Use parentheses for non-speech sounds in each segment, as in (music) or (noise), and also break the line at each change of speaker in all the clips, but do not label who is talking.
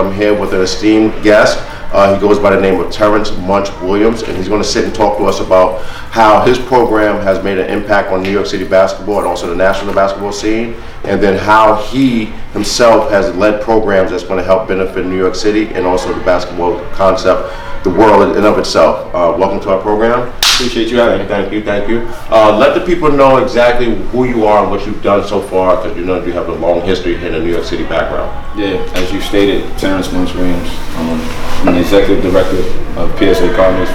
I'm here with an esteemed guest. Uh, he goes by the name of Terrance Munch Williams, and he's going to sit and talk to us about how his program has made an impact on New York City basketball and also the national basketball scene, and then how he himself has led programs that's going to help benefit New York City and also the basketball concept, the world in and of itself. Uh, welcome to our program.
Appreciate you having me.
Thank you, thank you. Uh, let the people know exactly who you are and what you've done so far, because you know you have a long history in a New York City background.
Yeah, as you stated, Terrance Munch Williams. Um, I'm the executive director of PSA Cardinals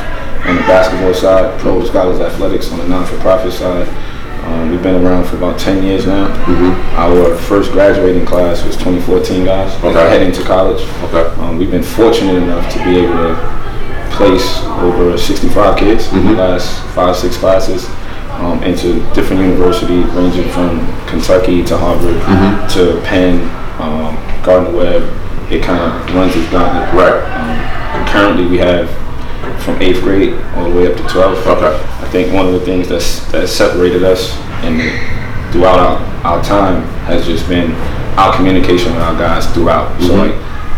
on the basketball side, Pro Scholars Athletics on the non-for-profit side. Um, we've been around for about 10 years now.
Mm-hmm.
Our first graduating class was 2014 guys,
Okay.
heading to college.
Okay.
Um, we've been fortunate enough to be able to place over 65 kids in the
Mhm.
last five, six classes um, into different universities, ranging from Kentucky to Harvard
Mhm.
to Penn, um, Webb. It kind of runs its gauntlet.
Right.
Um, currently, we have from eighth grade all the way up to 12th.
Okay.
I think one of the things that's that separated us and throughout our, our time has just been our communication with our guys throughout. So
Mhm.
like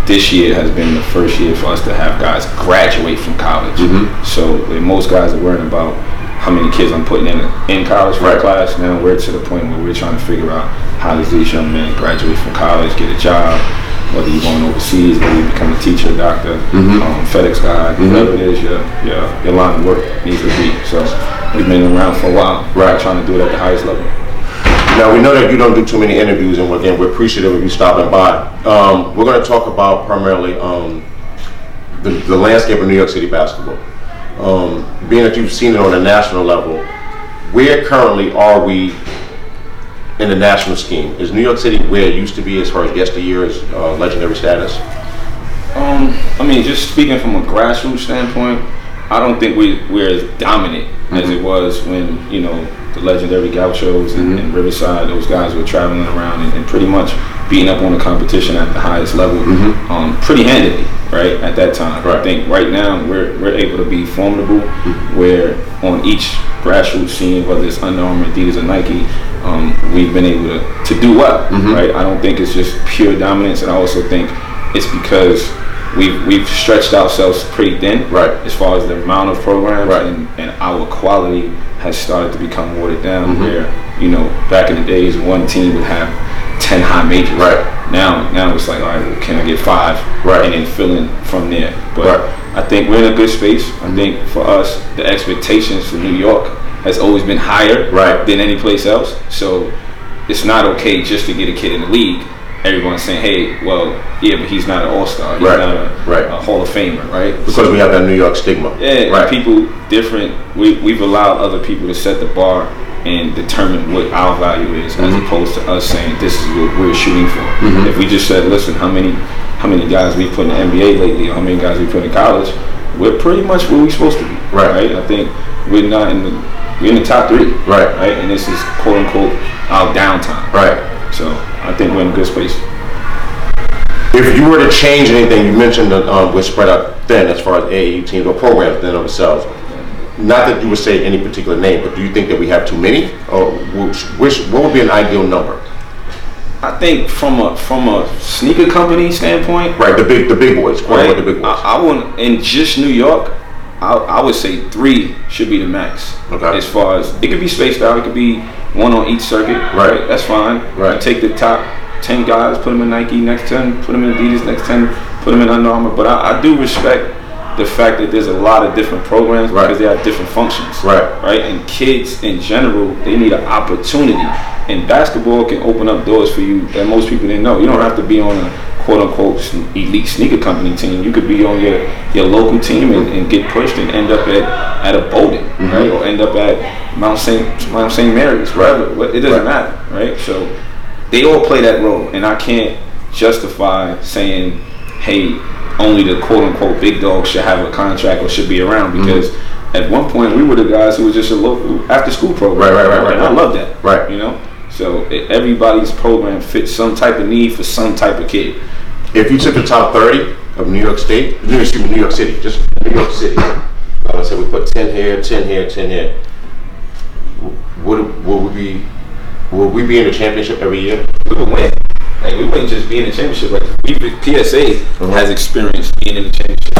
this year has been the first year for us to have guys graduate from college.
Mhm.
So most guys are worrying about how many kids I'm putting in in college for
Right.
class. Now we're to the point where we're trying to figure out how does these young men graduate from college, get a job, whether you're going overseas, whether you become a teacher, doctor,
Mhm.
um, FedEx guy,
Mhm.
whatever it is your, your your line of work needs to be. So we've been around for a while,
Right.
Trying to do it at the highest level.
Now we know that you don't do too many interviews, and again, we're appreciative of you stopping by. Um, we're going to talk about primarily um, the, the landscape of New York City basketball. Um, being that you've seen it on a national level, where currently are we in the national scheme? Is New York City where it used to be as far as yesteryear's uh, legendary status?
Um, I mean, just speaking from a grassroots standpoint, I don't think we we're as dominant as it was when you know the legendary Gauchos and,
Mhm.
and Riverside. Those guys were traveling around and, and pretty much beating up on the competition at the highest level,
Mhm.
um, pretty handily, right at that time.
Right.
I think right now we're we're able to be formidable, where on each grassroots scene, whether it's Under Armour, Adidas, or Nike, um, we've been able to, to do well,
Mhm.
right? I don't think it's just pure dominance, and I also think it's because we've we've stretched ourselves pretty thin,
Right.
as far as the amount of programs,
Right.
and, and our quality has started to become watered down.
Mhm.
Where you know, back in the days, one team would have ten high majors.
Right.
Now, now it's like, all right, well, can I get five?
Right.
And then fill in from there. But
Right.
I think we're in a good space. I think for us, the expectations for New York has always been higher
Right.
than any place else. So it's not okay just to get a kid in the league. Everyone's saying, hey, well, yeah, but he's not an all star. He's
Right.
not a,
Right.
a Hall of Famer, right?
Because we have that New York stigma.
Yeah,
Right.
people different. We we've allowed other people to set the bar and determine what our value is, as
Mhm.
opposed to us saying this is what we're shooting for.
Mhm.
If we just said, listen, how many how many guys we put in the NBA lately, or how many guys we put in college, we're pretty much where we're supposed to be.
Right.
I think we're not in the we're in the top three.
Right.
Right. And this is quote unquote our downtime.
Right.
So I think we're in a good space.
If you were to change anything, you mentioned that um, we're spread out thin as far as AAU teams or programs in and of themselves. Not that you would say any particular name, but do you think that we have too many, or which, which what would be an ideal number?
I think from a from a sneaker company standpoint,
Right, the big the big boys,
Right.
the big boys.
I, I want in just New York. I, I would say three should be the max.
Okay.
As far as it could be spaced out, it could be one on each circuit.
Right.
That's fine.
Right.
You take the top ten guys, put them in Nike. Next ten, put them in Adidas. Next ten, put them in Under Armour. But I, I do respect the fact that there's a lot of different programs
Right.
because they have different functions.
Right.
Right. And kids in general, they need an opportunity. And basketball can open up doors for you that most people didn't know. You don't have to be on a quote unquote elite sneaker company team. You could be on your, your local team and, and get pushed and end up at, at a Bowdoin,
Mm-hmm.
right? Or end up at Mount St. Mount St. Mary's, wherever. What- It doesn't
Right.
matter, right? So they all play that role, and I can't justify saying, "Hey, only the quote unquote big dogs should have a contract or should be around,"
Mm-hmm.
because at one point we were the guys who were just a local after school program,
Right, right, right, right,
and I love that,
Right.
You know, so it, everybody's program fits some type of need for some type of kid.
If you took the top 30 of New York State, New excuse me, New York City, just New York City, let's say we put 10 here, 10 here, 10 here, would, would we be, would we be in the championship every year?
We would win. Like we wouldn't just be in the championship. Like we, PSA
Uh-huh.
has experienced being in the championship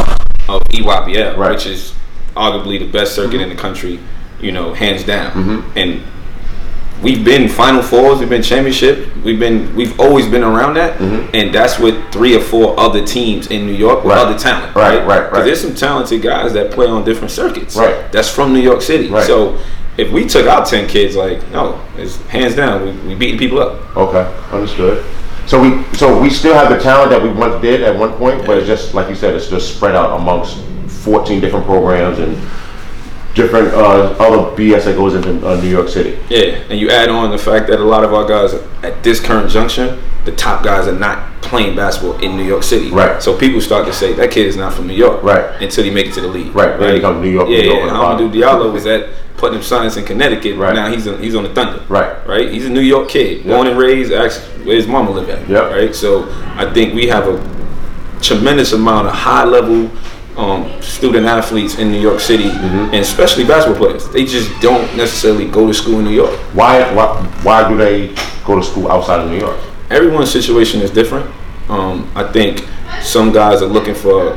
of EYBL,
Right.
which is arguably the best circuit in the country. You know, hands down.
Mm-hmm.
And we've been Final Fours, we've been championship, we've been we've always been around that, and that's with three or four other teams in New York with
Mm-hmm. Right.
other talent.
Right, right,
'Cause
right.
There's some talented guys that play on different circuits.
Right.
That's from New York City.
Right.
So if we took out ten kids, like no, it's hands down, we we beating people up.
Okay, understood. So we so we still have the talent that we once did at one point, but it's just like you said, it's just spread out amongst 14 different programs and different uh, other BS that goes into uh, New York City.
Yeah, and you add on the fact that a lot of our guys at this current junction, the top guys are not playing basketball in New York City.
Right.
So people start to say that kid is not from New York.
Right.
Until he make it to the league.
Right, then he comes to New York,
Yeah,
New York
yeah.
on the bottom.
Hamidou Diallo was at Putnam Science in Connecticut.
Right.
Now he's on, he's on the Thunder.
Right.
Right. He's a New York kid, born and raised. Actually, where his mama live at.
Yep.
Right. So I think we have a tremendous amount of high level um, student athletes in New York City,
Mm-hmm.
and especially basketball players. They just don't necessarily go to school in New York.
Why why why do they go to school outside of New York?
Everyone's situation is different. Um, I think some guys are looking for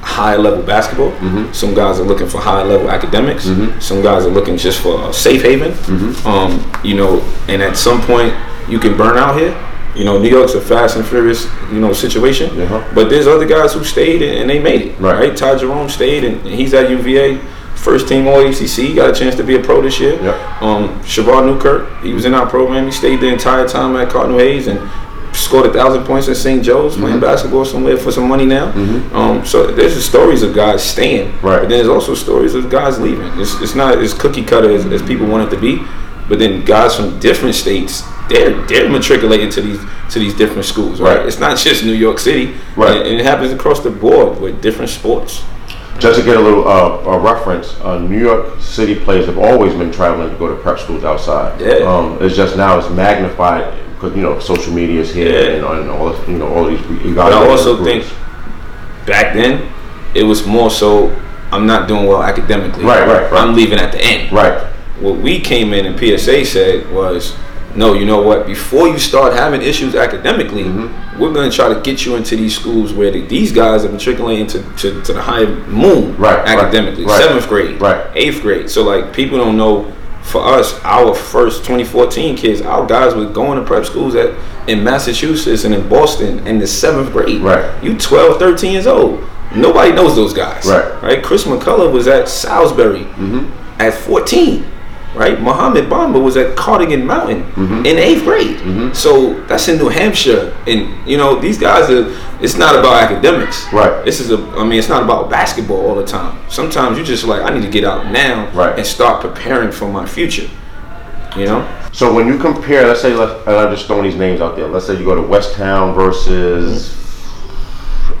high level basketball.
Mm-hmm.
Some guys are looking for high level academics. Some guys are looking just for a safe haven.
Mm-hmm.
Um, you know, and at some point you can burn out here. You know, New York's a fast and furious, you know, situation.
Uh-huh.
But there's other guys who stayed and, and they made it.
Right.
Right. Ty Jerome stayed and he's at UVA, first team All ACC. He Got a chance to be a pro this year.
Yep.
Um, Shavar Newkirk, he was in our program. He stayed the entire time at Cardinal Hayes and scored a thousand points at St. Joe's playing
Mm-hmm.
basketball somewhere for some money now. Um, so there's stories of guys staying,
Right.
But then there's also stories of guys leaving. It's, it's not as cookie cutter as, as people want it to be. But then guys from different states, they're they're matriculating to these to these different schools, right?
Right.
It's not just New York City,
Right.
And, and it happens across the board with different sports.
Just to get a little uh, a reference, uh, New York City players have always been traveling to go to prep schools outside.
Yeah.
Um, it's just now it's magnified because you know social media is here
Yeah.
and, and all this, you know all these.
But I also think back then it was more so I'm not doing well academically.
Right, right, right.
I'm leaving at the end.
right,
What we came in and PSA said was, no, you know what? Before you start having issues academically,
Mm-hmm.
we're going to try to get you into these schools where the, these guys are matriculating to, to, to the high moon
Right,
academically.
right,
Seventh grade,
right.
eighth grade. So like people don't know. For us, our first 2014 kids, our guys were going to prep schools at in Massachusetts and in Boston in the seventh grade.
Right.
You 12, 13 years old. Nobody knows those guys.
Right. Mm-hmm.
Right. Chris McCullough was at Salisbury at 14. Right. Mohamed Bamba was at Cardigan Mountain
Mm-hmm.
in eighth grade. So that's in New Hampshire. And you know, these guys are it's not about academics.
Right.
This is a I mean, it's not about basketball all the time. Sometimes you just like, I need to get out now
Right.
and start preparing for my future. You know?
So when you compare, let's say, let, and I'm just throwing these names out there. Let's say you go to Westtown versus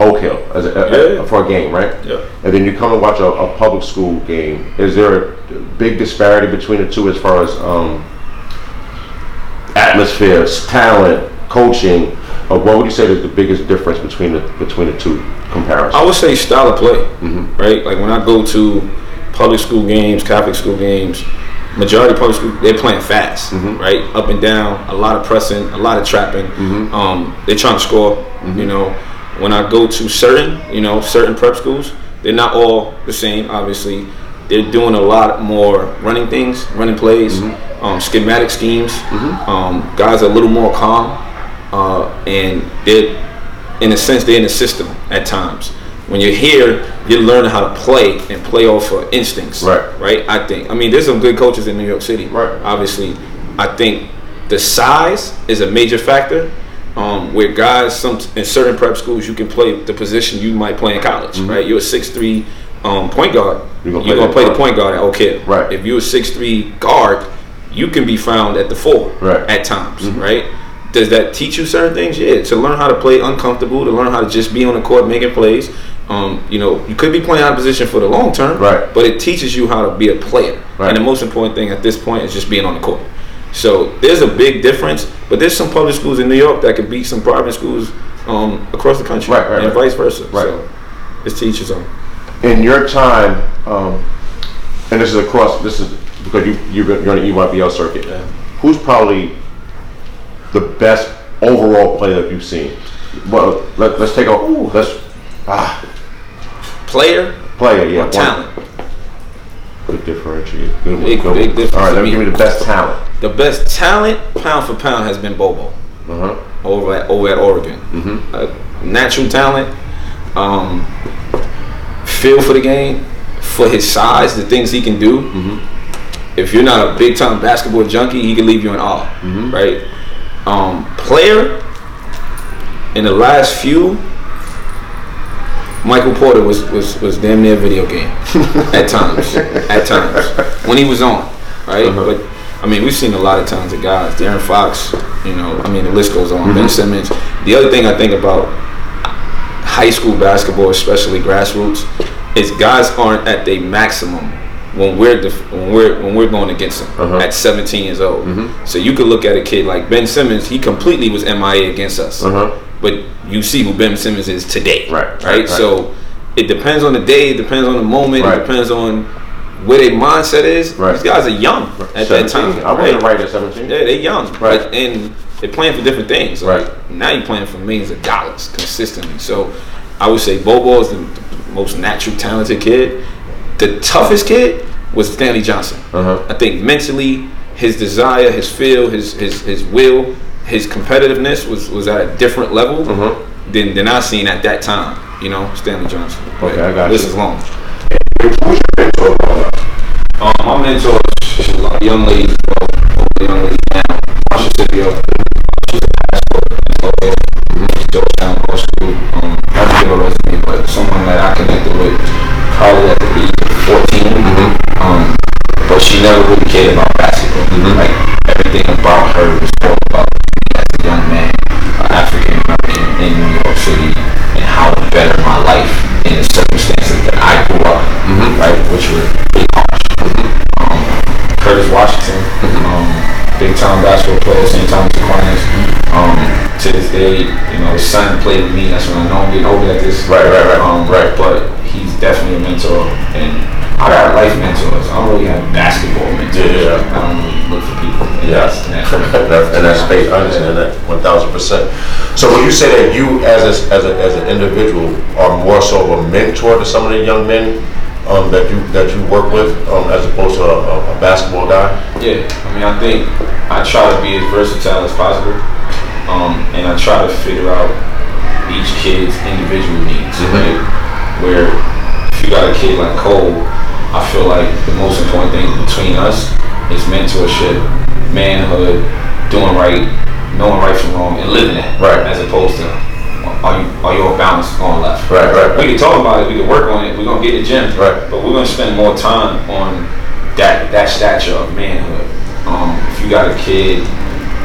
Oak Hill as a, a-
Yeah.
for a game, right?
Yeah.
And then you come and watch a, a public school game. Is there a big disparity between the two as far as um, atmospheres, talent, coaching? Or what would you say is the biggest difference between the between the two comparisons?
I would say style of play,
Mm-hmm.
right? Like when I go to public school games, Catholic school games, majority of public school they're playing fast,
Mm-hmm.
right? Up and down, a lot of pressing, a lot of trapping.
Mm-hmm.
Um, they're trying to score. You know, when I go to certain, you know, certain prep schools, they're not all the same. Obviously, they're doing a lot more running things, running plays,
Mm-hmm.
um, schematic schemes. Um, guys are a little more calm, uh, and they're in a sense, they're in the system at times. When you're here, you're learning how to play and play off of instincts.
Right.
Right. I think. I mean, there's some good coaches in New York City.
Right.
Obviously, I think the size is a major factor. Um, where guys, some in certain prep schools, you can play the position you might play in college. Right. You're a six three um, point guard.
Mm-hmm. You're
You're
gonna
gonna,
play
play,
the
point guard at Oak Hill.
Right.
If you're a six three guard, you can be found at the four.
Right. Mm-hmm.
At times. Right. Does that teach you certain things? Yeah. To learn how to play uncomfortable, to learn how to just be on the court making plays. Um, you know, you could be playing out of position for the long term,
Right.
But it teaches you how to be a player.
Right.
And the most important thing at this point is just being on the court. So there's a big difference, but there's some public schools in New York that could beat some private schools um, across the country,
Right, right,
and
right.
vice versa.
Right.
So it's to each his own.
in your time, um, and this is across, this is because you you're, on the EYBL circuit. Who's probably the best overall player that you've seen? Well, let, let's take a let's ah
Player,
player. Yeah,
or talent.
Good one,
Big-
good
big difference
All right, let me
me.
give me the best talent.
The best talent, pound for pound, has been Bol Bol
Uh huh.
over at over at Oregon.
Mm-hmm.
Uh, natural talent, um, feel for the game, for his size, the things he can do.
Mm-hmm.
If you're not a big time basketball junkie, he can leave you in awe,
Mm-hmm.
right? Um, player in the last few, Michael Porter was was was damn near a video game (laughs) at times. at times when he was on, right?
Uh-huh.
But I mean, we've seen a lot of times talented guys. De'Aaron Fox, you know. I mean, the list goes on.
Mm-hmm.
Ben Simmons. The other thing I think about high school basketball, especially grassroots, is guys aren't at their maximum when we're def- when we're when we're going against them
Uh-huh.
at 17 years old.
Mm-hmm.
So you could look at a kid like Ben Simmons. He completely was MIA against us,
Uh-huh.
but you see who Ben Simmons is today,
Right,
Right.
right, right.
So it depends on the day. It depends on the moment.
Right.
It depends on where their mindset is.
Right.
These guys are young at that time.
I wasn't
right?
right at 17.
Yeah, they're young,
Right.
But, and they're playing for different things. Like,
Right.
Now you're playing for millions of dollars consistently. So I would say Bol Bol is the, the most natural, talented kid. The toughest kid was Stanley Johnson.
Uh-huh.
I think mentally, his desire, his feel, his his his will, his competitiveness was was at a different level
Uh-huh.
than than I seen at that time. You know, Stanley Johnson.
Okay, I got
This
you.
is long. Um, my mentor is a young ladies, well, young ladies now. Marsha Scipio. She's a passport. Georgetown Law School. Um, not to give a resume, but someone that I connected with probably at the age of 14. Um, but she never really cared about basketball. Like, everything about her was all about time basketball player, St. Thomas Aquinas. Um, to this day, you know, his son played with me. That's when I know I'm getting older at this.
Right, right, right,
Um,
right.
But he's definitely a mentor, and I got life mentors. I don't really have basketball mentors.
Yeah, yeah.
I don't really look for people. in
Yeah,
that- in that-
in that, in that space, I understand that one thousand percent. So when you say that you, as a, as a, as an individual, are more so of a mentor to some of the young men um, that you that you work with, um, as opposed to a, a, basketball guy.
Yeah, I mean, I think I try to be as versatile as possible, um, and I try to figure out each kid's individual needs. Right? Where if you got a kid like Cole, I feel like the most important thing between us is mentorship, manhood, doing right, knowing right from wrong, and living it.
Right.
As opposed to are you are you off balance going left?
Right, right,
We can talk about it. We can work on it. We're gonna get the gym.
Right.
But we're gonna spend more time on that that stature of manhood. Um, if you got a kid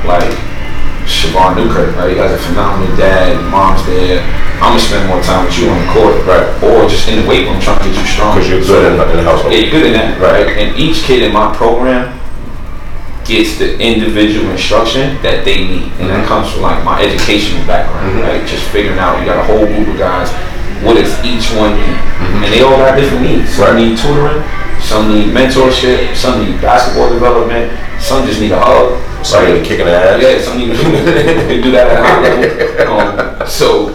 like Shavar Newkirk, right? He has a phenomenal dad, mom's there. I'm gonna spend more time with you on the court,
Right.
Or just in the weight room trying to get you strong.
Because you're good in, the- in the household.
Yeah, you're good in that,
Right.
right? And each kid in my program gets the individual instruction that they need, and that
Mhm.
comes from like my educational background,
Mhm.
right? Just figuring out you got a whole group of guys. What does each one need?
Mhm.
And they all got different needs. Some
Right.
need tutoring, some need mentorship, some need basketball development, some just need a hug.
Somebody kicking the ass.
Yeah, some need to do that (laughs) at a high level. Um, so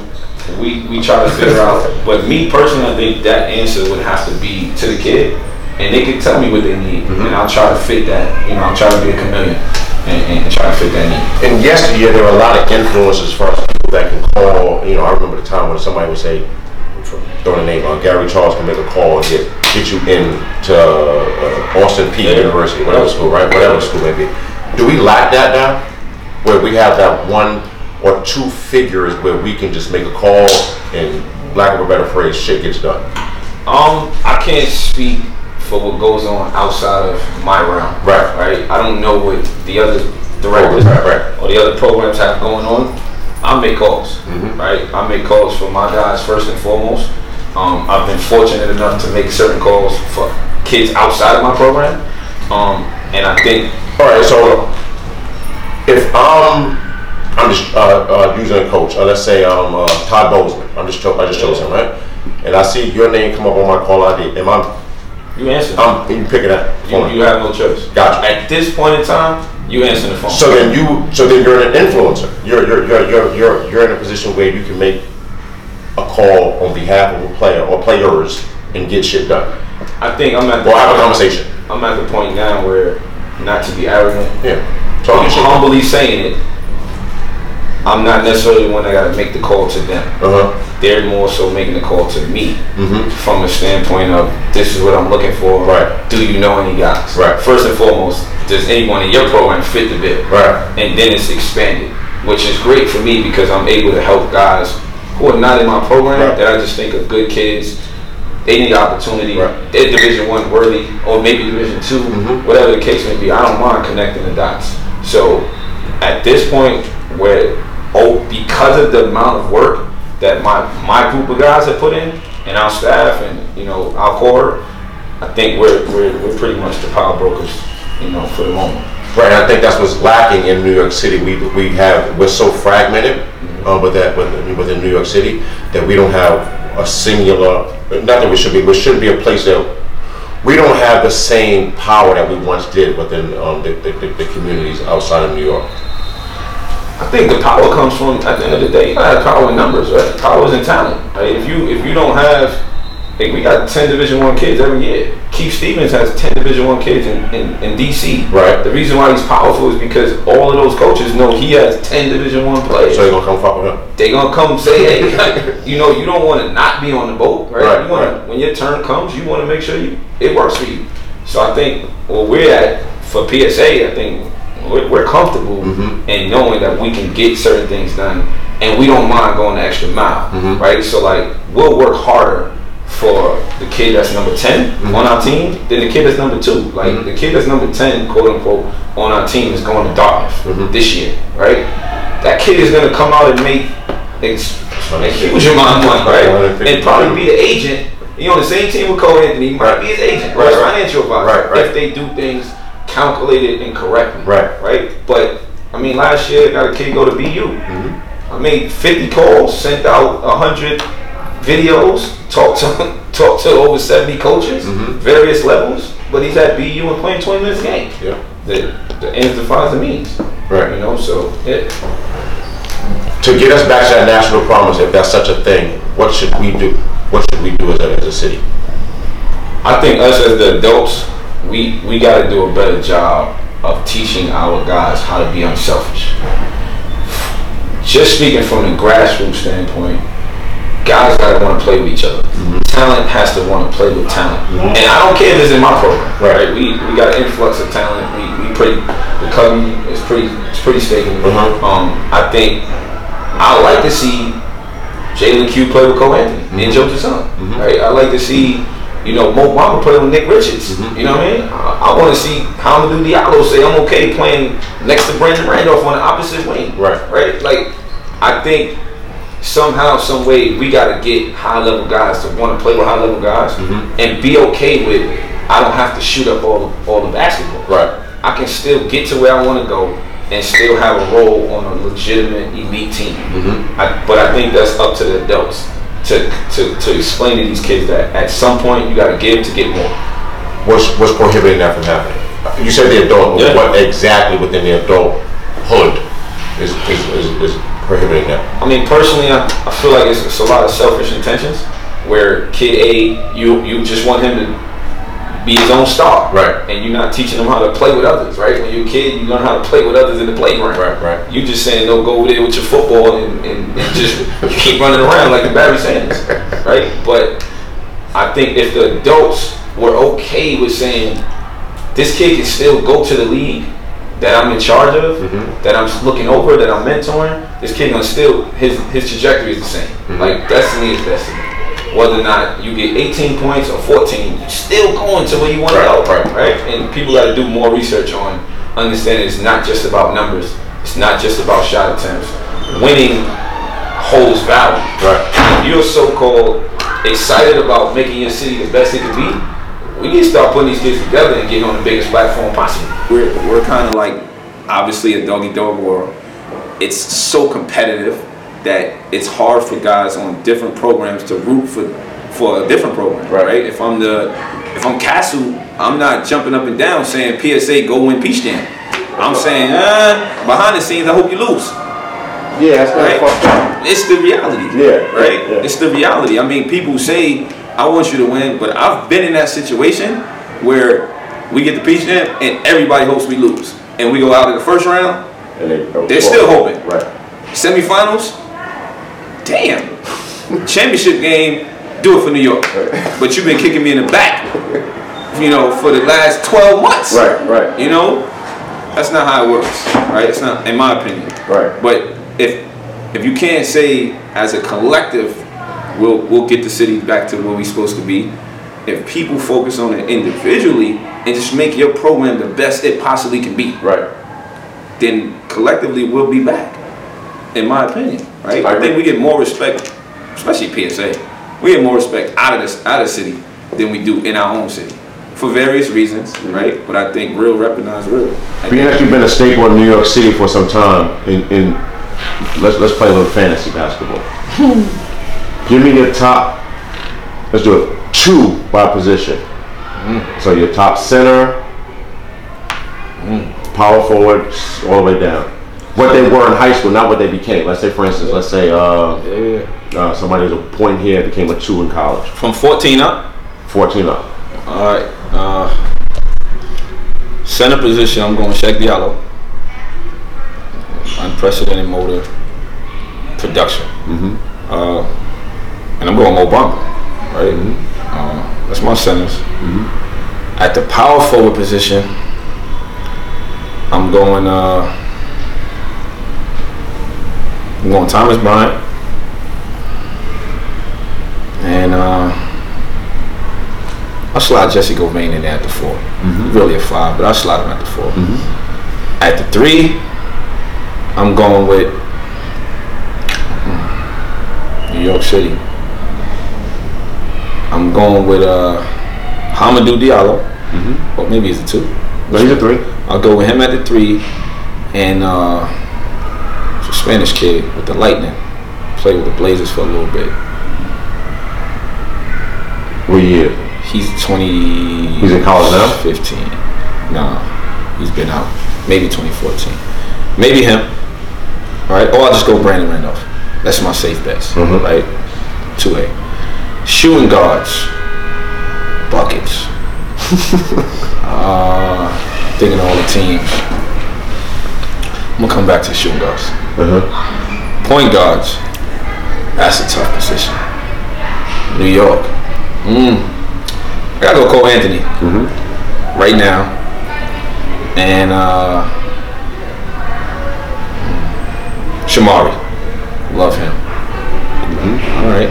we we try to figure out. But me personally, I think that answer would have to be to the kid, and they can tell me what they need,
Mhm.
and I'll try to fit that. You know, I'll try to be a chameleon and, and try to fit that need.
In yesteryear, there were a lot of influences for us people that can call. You know, I remember the time when somebody would say, throwing a name, uh, Gary Charles can make a call and get get you into uh, Austin Peay
Yeah.
University, whatever school, right? Whatever school may be. Do we lack that now? Where we have that one or two figures where we can just make a call and, lack of a better phrase, shit gets done.
Um, I can't speak for what goes on outside of my realm.
Right.
Right. I don't know what the other directors
Right, right.
or the other programs have going on. I make calls.
Mhm.
Right. I make calls for my guys first and foremost. Um, I've been fortunate enough to make certain calls for kids outside of my program. Um, and I think
All right, so if I'm, I'm just uh, uh, using a coach, uh, let's say um, uh, Todd Bozeman, I'm just cho- I just chose him, right? And I see your name come up on my call ID. Am I?
You answer.
I'm um, you pick it up.
you, you have no choice.
Gotcha.
At this point in time, You answer the phone.
So then you, so then you're an influencer. You're, you're, you're, you're, you're, you're in a position where you can make a call on behalf of a player or players and get shit done.
I think I'm at the
Or have a conversation.
I'm at the point now where, not to be arrogant,
Yeah.
I'm
Talking
humbly saying it. I'm not necessarily the one that got to make the call to them.
Uh-huh.
They're more so making the call to me
Mhm.
from a standpoint of this is what I'm looking for.
Right.
Do you know any guys?
Right.
First and foremost, does anyone in your program fit the bill?
Right.
And then it's expanded, which is great for me because I'm able to help guys who are not in my program
Right.
that I just think are good kids. They need opportunity.
Right.
They're Division One worthy, or maybe Division 2
Mhm.
whatever the case may be. I don't mind connecting the dots. So at this point, where oh, because of the amount of work that my my group of guys have put in, and our staff, and you know our core, I think we're we're, we're pretty much the power brokers, you know, for the moment.
Right, and I think that's what's lacking in New York City. We, we have, we're so fragmented, uh, with that, within, within New York City, that we don't have a singular, not that we should be, we shouldn't be a place that, we don't have the same power that we once did within, um, the, the, the communities outside of New York.
I think the power comes from at the end of the day, you gotta have power in numbers, right? Power is in talent. Right? If you if you don't have like we got ten Division One kids every year. Keith Stevens has ten Division One kids in, in, in DC.
Right.
The reason why he's powerful is because all of those coaches know he has ten Division One players.
So you're gonna come fuck with him?
they gonna come say, hey, (laughs) you know, you don't want to not be on the boat, right?
Right,
you wanna,
right.
When your turn comes, you want to make sure you it works for you. So I think where we're at for PSA, I think we're, we're comfortable
Mhm.
in knowing that we can get certain things done, and we don't mind going the extra mile,
Mhm.
right? So like we'll work harder for the kid that's number 10
Mm-hmm.
on our team than the kid that's number two. Like the kid that's number ten, quote unquote, on our team is going to Dartmouth
Mhm.
this year, right? That kid is gonna come out and make a huge amount of money, right? And probably be the agent. You know, the same team with Cole Anthony he might be his agent,
right.
Financial advisor,
Right, right.
if they do things calculated and correctly,
Right.
Right. But I mean, last year I got a kid go to BU.
Mm-hmm.
I made 50 calls, sent out 100 videos, talked to (laughs) talked to over 70 coaches,
Mhm.
various levels. But he's at BU and playing 20 minutes a game.
Yeah.
The the ends defines the means.
Right.
You know, so yeah.
To get us back to that national promise, if that's such a thing, what should we do? What should we do as a, as a city?
I think us as the adults, we we got to do a better job of teaching our guys how to be unselfish. Just speaking from the grassroots standpoint, guys got to want to play with each other. Talent has to want to play with talent, and I don't care if it's in my program.
Right.
We we got an influx of talent. We we pretty the covey is pretty it's pretty stable.
Mhm.
Um, I think I like to see Jalen Q play with Cole Anthony and Joe Jason. Right? I like to see, you know, Mo Bamba play with Nick Richards. You know what I mean? I, I want to see Hamidou Diallo say I'm okay playing next to Brandon Randolph on the opposite wing.
Right.
Right? Like, I think somehow, some way, we got to get high level guys to want to play with high level guys and be okay with. I don't have to shoot up all the, all the basketball.
Right.
I can still get to where I want to go and still have a role on a legitimate elite team.
Mm-hmm.
I, but I think that's up to the adults to, to, to explain to these kids that at some point you got to give to get more.
What's, what's prohibiting that from happening? You said the adult,
Yeah.
what exactly within the adulthood is, is, is, is prohibiting that?
I mean, personally, I, I feel like it's, it's a lot of selfish intentions where kid A, you you just want him to be his own star.
Right.
And you're not teaching him how to play with others, right? When you're a kid, you learn how to play with others in the playground.
Right, right.
You just saying, no, go over there with your football and, and, and just keep running around like the Barry Sanders, (laughs) right? But I think if the adults were okay with saying, this kid can still go to the league that I'm in charge of,
Mhm.
that I'm looking over, that I'm mentoring, this kid gonna still his his trajectory is the same.
Mhm.
Like destiny is destiny. Whether or not you get 18 points or 14, you're still going to where you want to go,
right.
right? And people got to do more research on understanding it's not just about numbers. It's not just about shot attempts. Winning holds value.
Right.
If you're so-called excited about making your city the best it can be, we need to start putting these kids together and getting on the biggest platform possible.
we're, we're kind of like obviously a doggy dog world. It's so competitive that it's hard for guys on different programs to root for for a different program,
Right.
right? If I'm the if I'm Castle, I'm not jumping up and down saying PSA go win Peach Jam.
I'm saying, uh, behind the scenes, I hope you lose.
Yeah, that's
Right?
fucked up.
It's the reality.
Yeah,
Right?
yeah.
It's the reality. I mean, people say, I want you to win, but I've been in that situation where we get the peach jam and everybody hopes we lose. And we go out in the first round,
And they,
They're still hoping.
Right.
semifinals, damn. Championship game, do it for New York. But you've been kicking me in the back, you know, for the last 12 months.
Right, right.
You know, that's not how it works, right? It's not, in my opinion.
Right.
But if if you can't say as a collective, we'll we'll get the city back to where we're supposed to be. If people focus on it individually and just make your program the best it possibly can be,
Right.
then collectively we'll be back. In my opinion, right?
I
I, think we get more respect, especially PSA. We get more respect out of this out of the city than we do in our own city, for various reasons,
Mm-hmm.
right? But I think real recognize real. I
Being that you've been a staple in New York City for some time, in, in let's let's play a little fantasy basketball. (laughs) Give me your top. Let's do it. Two by position. So your top center, power forward, all the way down. What they were in high school, not what they became. Let's say, for instance, let's say uh,
Yeah.
uh, somebody was a point here, became a two in college,
From 14 up.
14 up.
All right. Uh, center position, I'm going Cheick Diallo. Unprecedented motor production. Uh, and I'm going Mo Bamba, right? Uh, that's my centers. At the power forward position, I'm going. I'm going Thomas Bryant. And uh, I'll slide Jessie Govan in there at the 4 Really a five, but I'll slide him at the 4 At the three, I'm going with hmm, New York City. I'm going with uh, Hamidou Diallo. Or maybe it's a two.
No, he's a three.
I'll go with him at the three, and uh, Spanish kid with the Lightning. Played with the Blazers for a little bit.
What year?
He's 20.
He's in college now?
15. No, he's been out. Maybe 2014. Maybe him. All right. Or I'll just go Brandon Randolph. That's my safe bets.
Mhm.
Right. 2A. Shooting guards. Buckets. uh, (laughs) thinking of all the teams. I'm gonna come back to shooting guards.
Uh-huh.
Point guards. That's a tough position. New York. Mm. I gotta go Cole Anthony. Right now. And uh Shamorie. Love him. All right.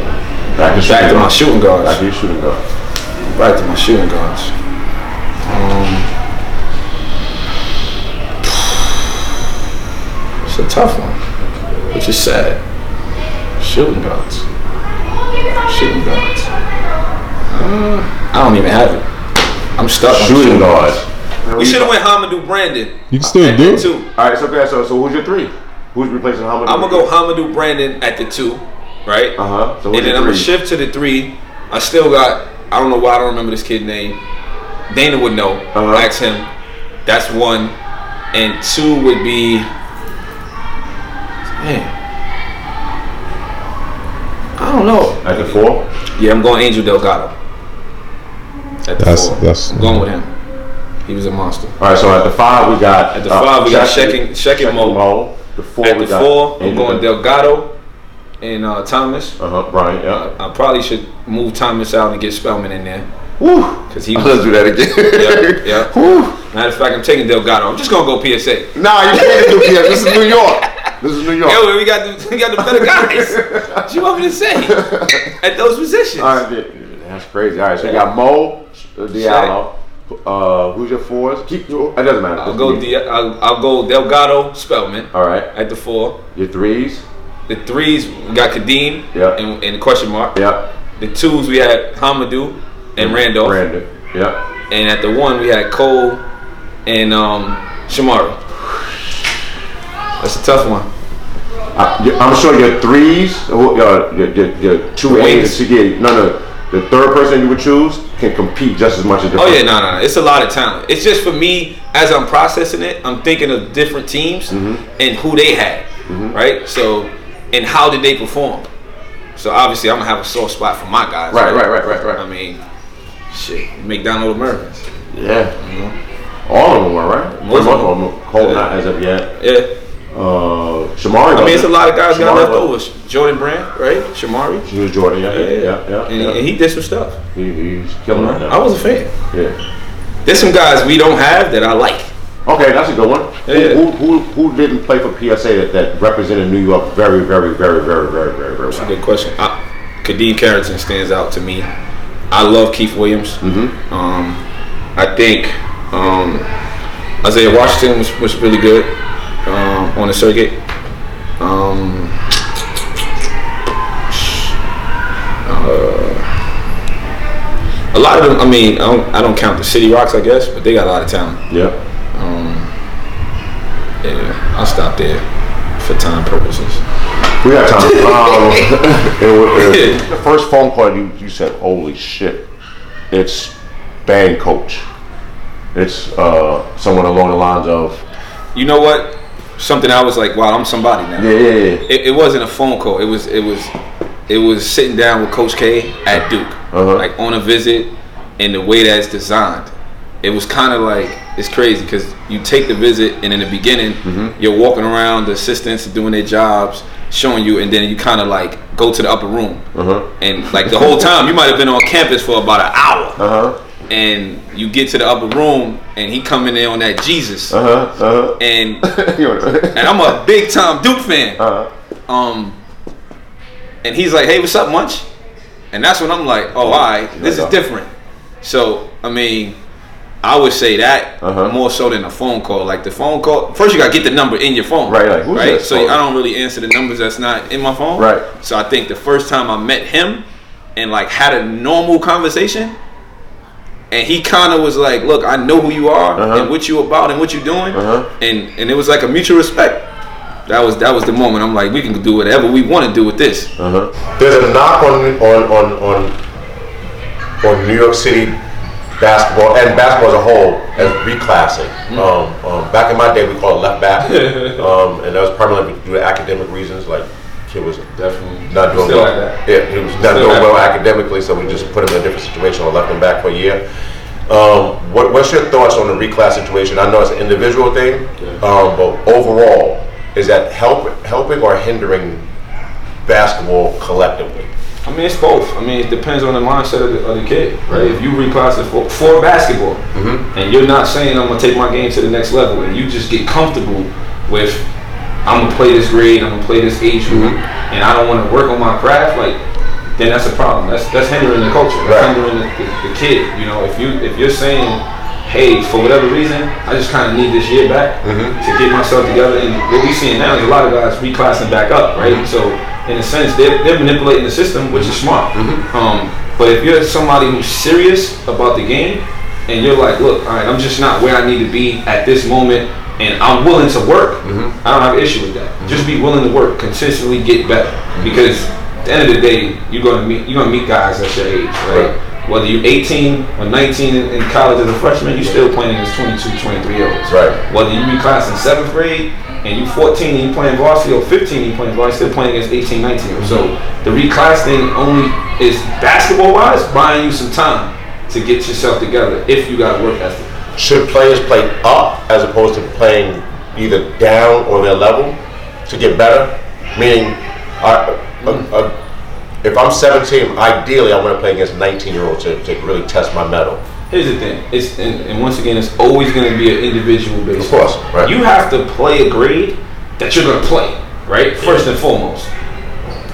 Back to
Back to my shooting guards.
Back to your shooting guard.
Back to my shooting guards. Um, it's a tough one, which is sad. Shooting guards. Shooting guards. Uh, I don't even have it. I'm stuck on
Shooting guard.
We should have went Hamidou Brandon.
You can still
at
do it.
two.
All right, so okay, so so who's your three? Who's replacing Hamid?
I'm gonna go Hamidou Brandon at the two, right?
Uh huh. So
and then
your
I'm gonna shift to the three. I still got. I don't know why I don't remember this kid's name. Dana would know.
Uh-huh.
Ask him. That's one, and two would be. Man. I don't know.
At the four.
Yeah, I'm going Angel Delgado. At the
That's-
four.
that's-
I'm going with him. He was a monster.
All right, so at the five we got.
At the five, we got Shekin- Shekin
Shekin
Mo.
The four
At
we
the
got.
four, I'm going Delgado and uh, Thomas.
Uh huh. Brian. Yeah.
Uh, I probably should move Thomas out and get Spellman in there
Woo.
because he. (laughs)
Let's do that again. (laughs)
yeah, yeah.
Woo.
Matter of fact, I'm taking Delgado. I'm just gonna go PSA.
Nah, you can't do PS. This is New York. This is New York.
Yo, we got the we got the better (laughs) guys. what you want me to say? (laughs) At those positions.
All right, that's crazy. All right, so you got Mo, uh, Diallo. Uh, who's your fours? Keep. It doesn't matter.
I'll go. Di- I'll, I'll go Delgado, Spellman
All right.
at the four.
Your threes.
The threes we got Kadeem
Yeah.
and, and question mark.
Yep.
The twos we had Hamidou and Randolph.
Brandon. Yep.
And at the one we had Cole and um, Shamorie. That's a tough one.
Uh, I'm sure your threes, uh, your, your, your, your two eights, yeah, no, no, the third person you would choose can compete just as much as the
Oh yeah, no, no, no. It's a lot of talent. It's just for me as I'm processing it, I'm thinking of different teams and who they had, right? So, and how did they perform? So obviously, I'm gonna have a soft spot for my guys.
Right, right, right, right, right.
I mean, shit, McDonald Americans.
Yeah. All of them were, right?
Most
Most
of them.
them. Not as of yet.
Yeah,
Uh, Shamorie.
I mean, it's a lot of guys got left over. Jordan Brand, right? Shamorie.
He was Jordan, yeah, yeah, yeah. yeah,
And,
yeah.
and he did some stuff.
He, he's killing it
I was a fan.
Yeah.
There's some guys we don't have that I like.
Okay, that's a good one.
Yeah.
Who, who, who, who didn't play for PSA that, that represented New York very, very, very, very, very, very, very well?
Good question. I, Kadeem Carrington stands out to me. I love Keith Williams. Mm-hmm. Um, I think um, Isaiah Washington was, was really good um, on the circuit. Um, uh, a lot of them. I mean, I don't, I don't count the City Rocks, I guess, but they got a lot of talent.
Yeah.
Yeah, I'll stop there for time purposes.
We got time. (laughs) Um, (laughs) it it the first phone call you, you said, holy shit, it's band coach. It's uh, someone along the lines of,
You know what? Something I was like, wow, I'm somebody now.
yeah, yeah, yeah.
it, it wasn't a phone call. It was it was it was sitting down with Coach K at Duke,
Uh-huh.
like on a visit, and the way that it's designed. It was kind of like it's crazy because you take the visit, and in the beginning,
Mm-hmm.
you're walking around, the assistants doing their jobs, showing you, and then you kind of like go to the upper room,
Uh-huh.
and like the whole time you might have been on campus for about an hour,
Uh-huh.
and you get to the upper room, and he coming in on that Jesus,
Uh-huh. Uh-huh.
and (laughs) and I'm a big time Duke fan.
uh-huh.
Um, and he's like, "Hey, what's up, Munch?" And that's when I'm like, "Oh, all right, this is different." So, I mean, I would say that
Uh-huh.
more so than a phone call. Like the phone call, first you gotta get the number in your phone,
Right, like, who's
right. So I don't really answer the numbers that's not in my phone,
Right.
So I think the first time I met him and like had a normal conversation. And he kind of was like, "Look, I know who you are
Uh-huh.
and what you about and what you're doing,"
Uh-huh.
and and it was like a mutual respect. That was that was the moment. I'm like, we can do whatever we want to do with this.
Uh-huh. There's a knock on on on on on New York City basketball and basketball as a whole as reclassing.
Mm-hmm.
Um, um, back in my day, we called it left back, (laughs) um, and that was primarily due to academic reasons. Like kid was
Definitely
not doing
Still
well.
like that.
Yeah, he was not
Still
doing well academically, so we just put him in a different situation or left him back for a year. Um, what, what's your thoughts on the reclass situation? I know it's an individual thing, um, but overall, is that help, helping or hindering basketball collectively?
I mean, it's both. I mean, it depends on the mindset of the, of the kid, right? If you reclass it for, for basketball, and you're not saying I'm gonna take my game to the next level, and you just get comfortable with I'm gonna play this grade, I'm gonna play this age group, mm-hmm. and I don't want to work on my craft, like then that's a problem. That's that's hindering the culture. That's
Right.
hindering the, the, the kid. You know, if you if you're saying, hey, for whatever reason, I just kind of need this year back mm-hmm. to get myself together. And what we're seeing now is a lot of guys reclassing back up, right? Mm-hmm. So in a sense, they're, they're manipulating the system, which is smart. Um, but if you're somebody who's serious about the game, and you're like, look, all right, I'm just not where I need to be at this moment, and I'm willing to work. Mm-hmm. I don't have an issue with that. Mm-hmm. Just be willing to work, consistently get better, mm-hmm. because at the end of the day, you're gonna meet you're gonna meet guys at your age, right? Whether you're 18 or 19 in, in college as a freshman, you're still playing against 22, 23 year olds.
Right.
Whether you reclass in seventh grade and you're 14 and you playing varsity or 15 and you playing varsity, still playing against 18, 19 year olds. So the reclass thing only is basketball wise buying you some time to get yourself together if you got work ethic.
Should players play up as opposed to playing either down or their level to get better? Meaning, I, uh, if I'm 17, ideally I want to play against 19 year olds to, to really test my mettle.
Here's the thing. It's and, and once again, it's always going to be an individual basis.
Of course, right.
You have to play a grade that you're going to play, right? First and foremost.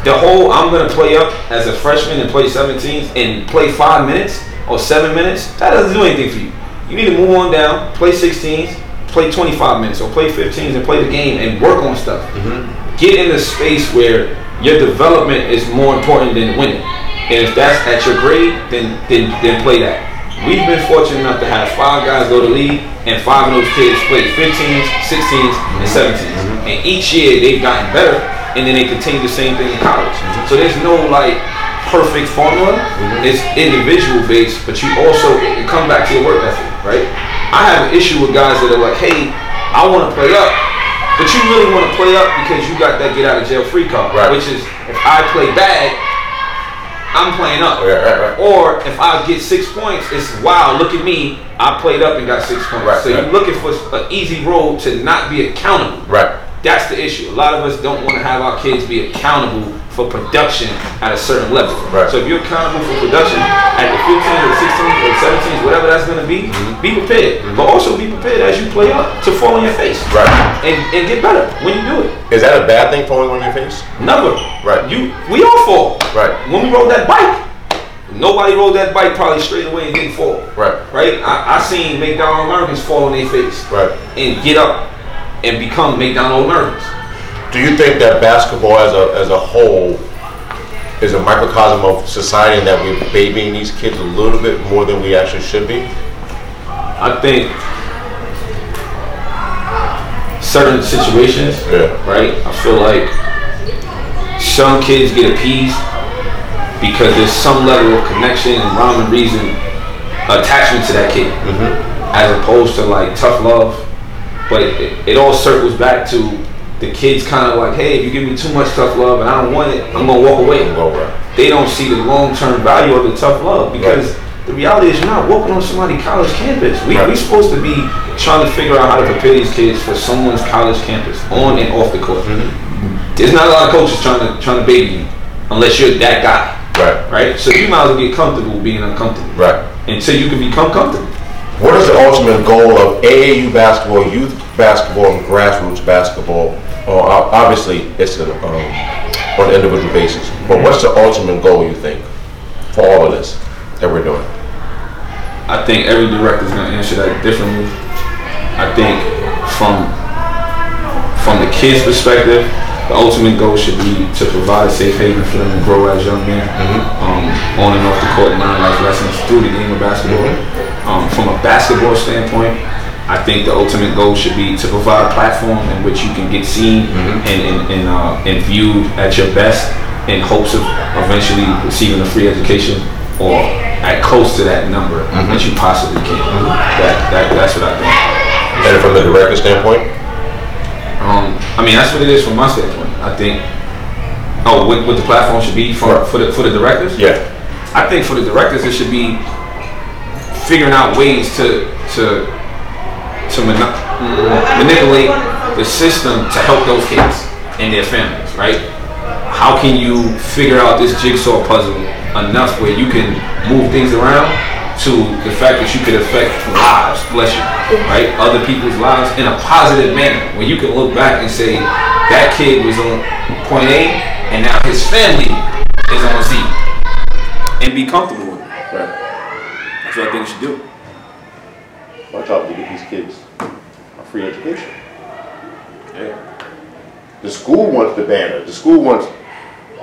The whole I'm going to play up as a freshman and play 17s and play five minutes or seven minutes. That doesn't do anything for you. You need to move on down, play 16s, play 25 minutes, or play 15s and play the game and work on stuff. Mm-hmm. Get in a space where your development is more important than winning. And if that's at your grade, then then then play that. We've been fortunate enough to have five guys go to league, and five of those kids played 15s, 16s, and mm-hmm. 17s. Mm-hmm. And each year they've gotten better, and then they continue the same thing in college. So there's no like perfect formula. It's individual based, but you also come back to your work ethic, right? I have an issue with guys that are like, hey, I want to play up, but you really want to play up because you got that get out of jail free card,
Right.
which is if I play bad, I'm playing up.
Right, right, right.
Or if I get six points, it's wow, look at me, I played up and got six points.
Right,
so
right.
you're looking for an easy road to not be accountable.
Right.
That's the issue. A lot of us don't want to have our kids be accountable for production at a certain level.
Right.
So if you're accountable for production at the 15s or 16s or 17s, whatever that's going to be,
Mm-hmm.
be prepared. But also be prepared as you play up to fall on your face.
Right.
And, and get better when you do it.
Is that a bad thing falling on your face?
Never.
Right.
You. We all fall.
Right.
When we rode that bike, nobody rode that bike probably straight away and didn't fall.
Right.
Right. I, I seen McDonald Americans fall on their face
Right.
and get up and become McDonald Americans.
Do you think that basketball as a as a whole is a microcosm of society and that we're babying these kids a little bit more than we actually should be?
I think certain situations,
Yeah.
right? I feel like some kids get appeased because there's some level of connection and rhyme and reason attachment to that kid, mm-hmm. as opposed to like tough love. But it, it all circles back to the kids kind of like, hey, if you give me too much tough love and I don't want it, I'm gonna walk away
Well, right.
they don't see the long term value of the tough love because the reality is you're not walking on somebody's college campus. We
Right.
we supposed to be trying to figure out how to prepare these kids for someone's college campus on and off the court. Mm-hmm. There's not a lot of coaches trying to trying to baby you unless you're that guy,
Right.
right? So you might as well get comfortable being uncomfortable
Right.
until you can become comfortable.
What is the ultimate goal of AAU basketball, youth basketball, and grassroots basketball? Well, ob- obviously, it's an, um, on an individual basis. But what's the ultimate goal, you think, for all of this that we're doing?
I think every director's gonna answer that differently. I think from from the kids' perspective, the ultimate goal should be to provide a safe haven for them to grow as young men, um, on and off the court, and learn life lessons through the game of basketball. Um, from a basketball standpoint, I think the ultimate goal should be to provide a platform in which you can get seen and and and, uh, and viewed at your best, in hopes of eventually receiving a free education or at close to that number that you possibly can. That, that that's what I think.
And from the director standpoint?
Um, I mean, that's what it is from my standpoint. I think. Oh, what, what the platform should be for for the for the directors?
Yeah.
I think for the directors, it should be figuring out ways to to to mani- manipulate the system to help those kids and their families, right? How can you figure out this jigsaw puzzle enough where you can move things around to the fact that you could affect lives, bless you, right? Other people's lives in a positive manner, where you can look back and say that kid was on point A and now his family is on Z.
and be comfortable with it. That's what I think you should do.
Watch out, to get these kids free education.
Yeah.
The school wants the banner. The school wants,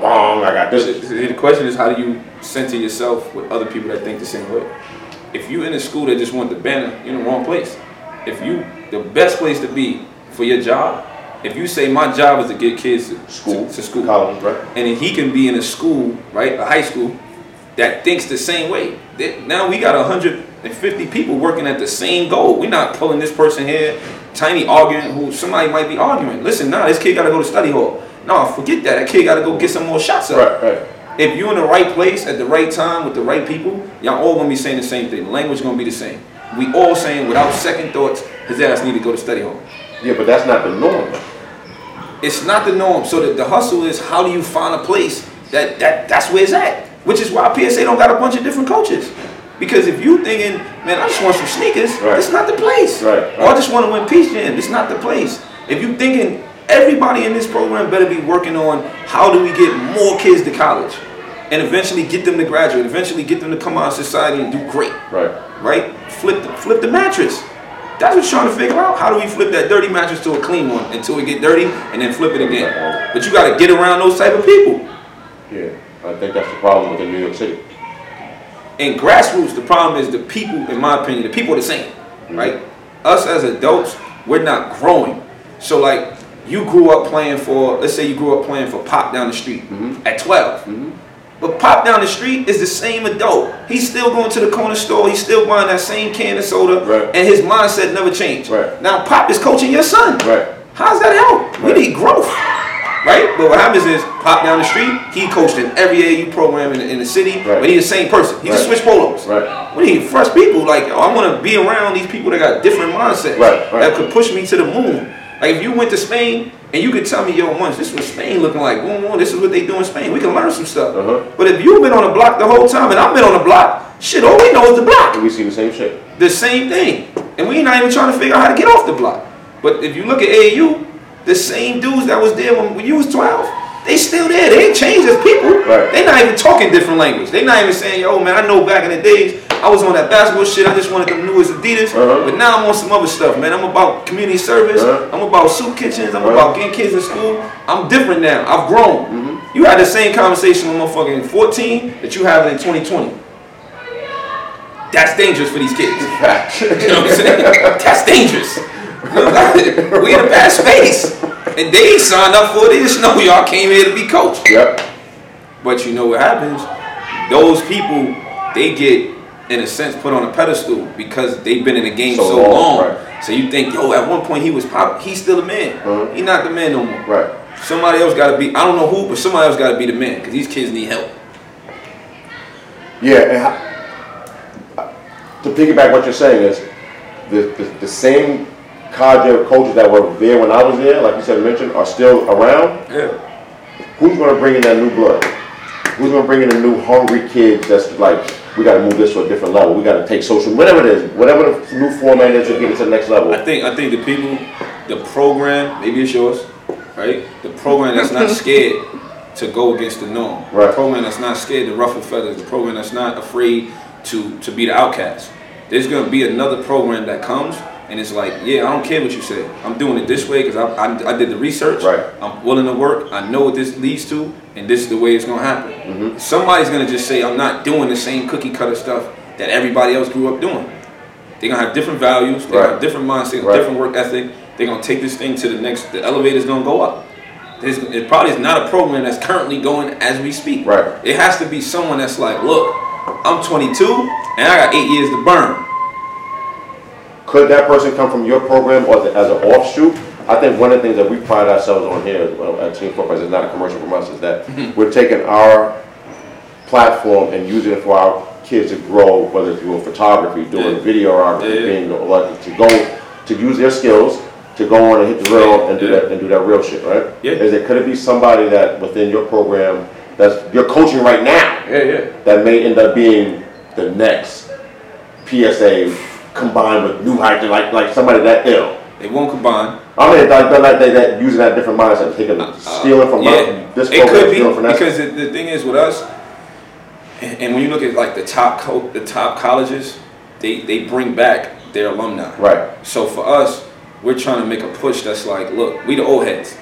wrong, I got this.
the- the question is, how do you center yourself with other people that think the same way? If you in a school that just want the banner, you're in the wrong place. If you, the best place to be for your job, if you say my job is to get kids to
School,
to, to school,
college, right?
and then he can be in a school, right, a high school, that thinks the same way. Now we got 150 people working at the same goal. We're not pulling this person here, tiny arguing who somebody might be arguing. Listen, nah, this kid got to go to study hall. No, forget that. That kid got to go get some more shots up.
Right, right.
If you're in the right place at the right time with the right people, y'all all gonna be saying the same thing. The language gonna be the same. We all saying without second thoughts, his ass need to go to study hall.
Yeah, but that's not the norm.
It's not the norm. So the, the hustle is how do you find a place that, that that's where it's at. Which is why PSA don't got a bunch of different coaches. Because if you thinking, man, I just want some sneakers,
Right.
it's not the place.
Right,
Or I just want to win Peach Jam, it's not the place. If you thinking everybody in this program better be working on how do we get more kids to college and eventually get them to graduate, eventually get them to come out of society and do great
Right.
right? Flip the, flip the mattress. That's what you're trying to figure out. How do we flip that dirty mattress to a clean one until it get dirty and then flip it again? But you got to get around those type of people.
Yeah, I think that's the problem within New York City.
In grassroots, the problem is the people, in my opinion, the people are the same, right? Us as adults, we're not growing. So like, you grew up playing for, let's say you grew up playing for Pop down the street mm-hmm. at 12. Mm-hmm.
But Pop down the street is the same adult. He's still going to the corner store. He's still buying that same can of soda,
Right.
and his mindset never changed.
Right.
Now Pop is coaching your son.
Right.
How's that help? We need growth, right? But what happens is Pop down the street. He coached in every AAU program in the, in the city,
Right.
but he's the same person. He just
Right.
switched polos.
Right.
We need fresh people. Like yo, I want to be around these people that got different mindsets
Right, right.
that could push me to the moon. Like if you went to Spain and you could tell me, yo, once this is what Spain looking like. Boom, boom, this is what they do in Spain. We can learn some stuff.
Uh-huh.
But if you've been on the block the whole time and I've been on the block, shit, all we know is the block.
And we see the same shit.
The same thing. And we not even trying to figure out how to get off the block. But if you look at AAU, the same dudes that was there when, when you was 12, they still there. They ain't changed as people.
Right.
They not even talking different language. They not even saying, yo, man, I know back in the days, I was on that basketball shit. I just wanted the newest Adidas.
Uh-huh.
But now I'm on some other stuff, man. I'm about community service.
Uh-huh.
I'm about soup kitchens. I'm
Uh-huh.
about getting kids in school. I'm different now. I've grown.
Mm-hmm.
You had the same conversation with motherfucking 14 that you have in 2020. That's dangerous for these kids. You know what I'm saying? (laughs) That's dangerous. We in a bad space. And they signed up for it. They just know y'all came here to be coached.
yep.
But you know what happens? Those people, they get, in a sense, put on a pedestal because they've been in the game
So
so,
long,
long.
right.
So you think, yo, at one point he was pop, he's still a man.
Uh-huh.
He's not the man no more.
Right.
Somebody else got to be. I don't know who, but somebody else got to be the man because these kids need help.
Yeah, and how, to piggyback what you're saying is the, the, the same cadre of coaches that were there when I was there, like you said, mentioned, are still around.
Yeah.
Who's going to bring in that new blood? Who's going to bring in the new hungry kids that's like, we got to move this to a different level. We got to take social, whatever it is, whatever the new format is to get it to the next level.
I think I think the people, the program, maybe it's yours, right? The program that's not (laughs) scared to go against the norm.
Right.
The program that's not scared to ruffle feathers. The program that's not afraid to to be the outcast. There's gonna be another program that comes and it's like, yeah, I don't care what you say. I'm doing it this way because I, I, I did the research.
Right.
I'm willing to work. I know what this leads to, and this is the way it's gonna happen.
Mm-hmm.
Somebody's gonna just say, I'm not doing the same cookie cutter stuff that everybody else grew up doing. They're gonna have different values, they
Right.
have different mindset,
Right.
different work ethic. They're gonna take this thing to the next. The elevator's gonna go up. There's, it probably is not a program that's currently going as we speak.
Right.
It has to be someone that's like, look, I'm 22 and I got eight years to burn.
Could that person come from your program or as an offshoot? I think one of the things that we pride ourselves on here well at Team Football is not a commercial from us, is that mm-hmm. we're taking our platform and using it for our kids to grow, whether it's doing photography, doing
Yeah.
videography,
Yeah,
being like to go to use their skills to go on and hit the real and do
Yeah.
that and do that real shit, right?
Yeah.
Is it could it be somebody that within your program that's you're coaching right now?
Yeah, yeah.
that may end up being the next PSA combined with New Heights, like like somebody that ill.
They won't combine.
I mean, like, like they that using that different mindset, taking stealing from
Uh, yeah,
my, this
it
program,
could be
from that.
because the, the thing is with us, and, and when you look at like the top co- the top colleges, they they bring back their alumni.
right,
So for us, we're trying to make a push that's like, look, we the old heads.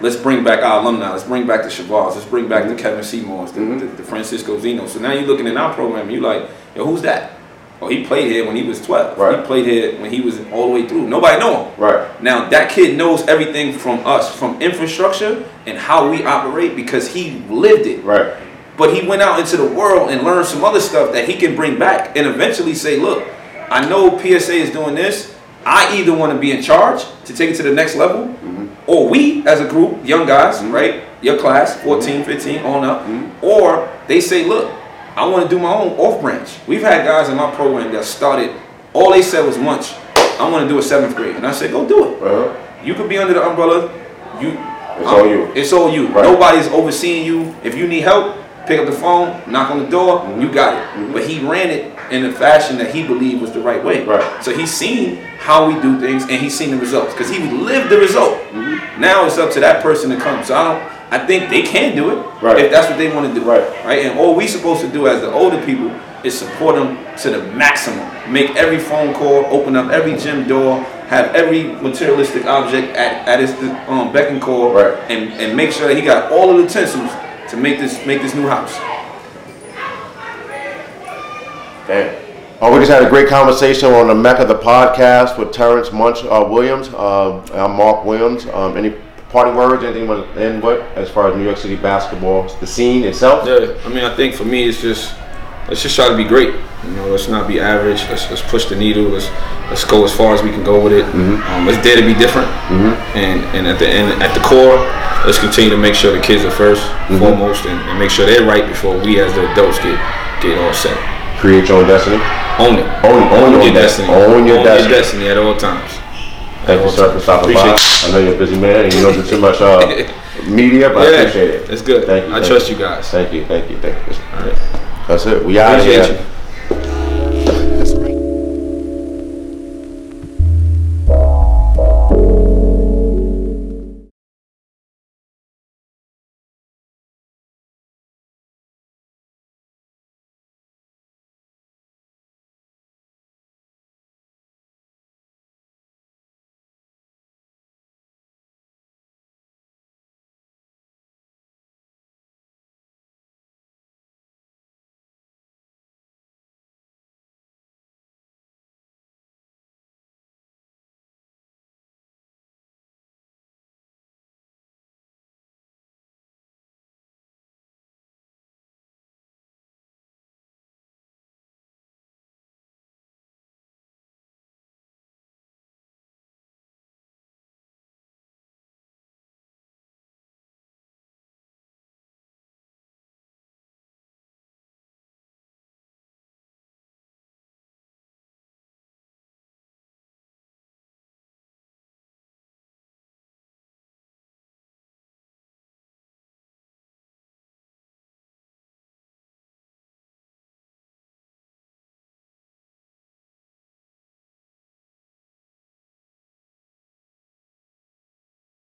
Let's bring back our alumni. Let's bring back the Shavars. Let's bring back the Kevin Seymours, the,
Mhm.
the, the Francisco Zeno. So now you're looking in our program, you're like, yo, who's that? Oh, he played here when he was 12.
Right.
He played here when he was all the way through. Nobody know him.
right,
Now that kid knows everything from us, from infrastructure and how we operate because he lived it.
right,
But he went out into the world and learned some other stuff that he can bring back and eventually say, look, I know PSA is doing this. I either want to be in charge to take it to the next level, mm-hmm. or we as a group, young guys, mm-hmm. right? Your class, 14, mm-hmm. 15, on up, or they say, look, I want to do my own off branch. We've had guys in my program that started, all they said was Munch. I want to do a seventh grade. And I said, go do it.
uh-huh.
You could be under the umbrella. You,
It's all you.
It's all you.
Right.
Nobody's overseeing you. If you need help, pick up the phone, knock on the door.
Mm-hmm.
You got it. But he ran it in a fashion that he believed was the right way.
Right.
So he's seen how we do things, and he's seen the results because he lived the result.
Mm-hmm.
Now it's up to that person to come. So I don't. I think they can do it
Right.
if that's what they want to do.
Right.
Right. And all we supposed to do as the older people is support them to the maximum. Make every phone call, open up every gym door, have every materialistic object at, at his um, beck and call,
Right.
and, and make sure that he got all the utensils to make this make this new house.
Damn. Oh, we just had a great conversation on the Mecca the podcast with Terrance Munch uh, Williams. Uh, I'm Mark Williams. Um, any party words, anything you want to end with as far as New York City basketball, the scene itself?
Yeah, I mean, I think for me, it's just let's just try to be great. You know, let's not be average. Let's, let's push the needle. Let's let's go as far as we can go with it. Mm-hmm. Um, let's dare to be different. Mm-hmm. And and at the end, at the core, let's continue to make sure the kids are 1st mm-hmm. foremost, and, and make sure they're right before we as the adults get get all set.
Create your own destiny.
Own it.
Own, own your,
your
destiny.
destiny.
Own your destiny.
at all times.
Thank you, sir, for stopping by.
Appreciate
I know you're a busy man and you don't do too much uh, (laughs) media, but I appreciate it.
It's good.
Thank you.
I
thank
trust
you.
you guys.
Thank you, thank you, thank you.
All right.
That's it. We out here.
you.